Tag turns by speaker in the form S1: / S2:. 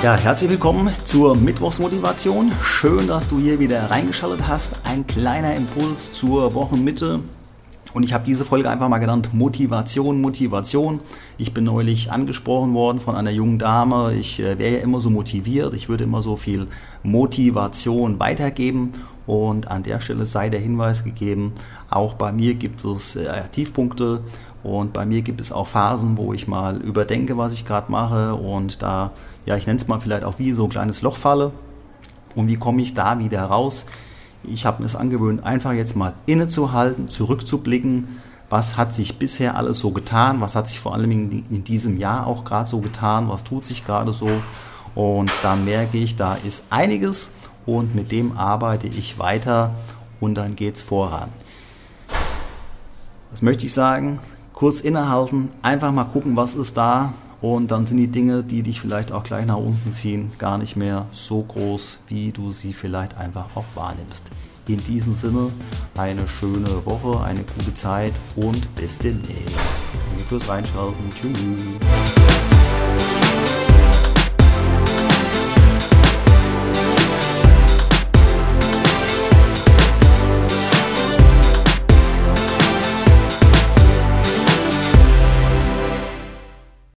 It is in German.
S1: Ja, herzlich willkommen zur Mittwochsmotivation. Schön, dass du hier wieder reingeschaltet hast. Ein kleiner Impuls zur Wochenmitte. Und ich habe diese Folge einfach mal genannt Motivation, Motivation. Ich bin neulich angesprochen worden von einer jungen Dame. Ich äh, wäre ja immer so motiviert. Ich würde immer so viel Motivation weitergeben. Und an der Stelle sei der Hinweis gegeben, auch bei mir gibt es äh, Tiefpunkte und bei mir gibt es auch Phasen, wo ich mal überdenke, was ich gerade mache und da ja, ich nenne es mal vielleicht auch wie so ein kleines Loch falle. Und wie komme ich da wieder raus? Ich habe mir es angewöhnt, einfach jetzt mal innezuhalten, zurückzublicken. Was hat sich bisher alles so getan? Was hat sich vor allem in, in diesem Jahr auch gerade so getan? Was tut sich gerade so? Und da merke ich, da ist einiges und mit dem arbeite ich weiter und dann geht es voran. Was möchte ich sagen? Kurz innehalten, einfach mal gucken, was ist da, und dann sind die Dinge, die dich vielleicht auch gleich nach unten ziehen, gar nicht mehr so groß, wie du sie vielleicht einfach auch wahrnimmst. In diesem Sinne eine schöne Woche, eine gute Zeit und bis demnächst. Danke fürs Reinschalten. Tschüss.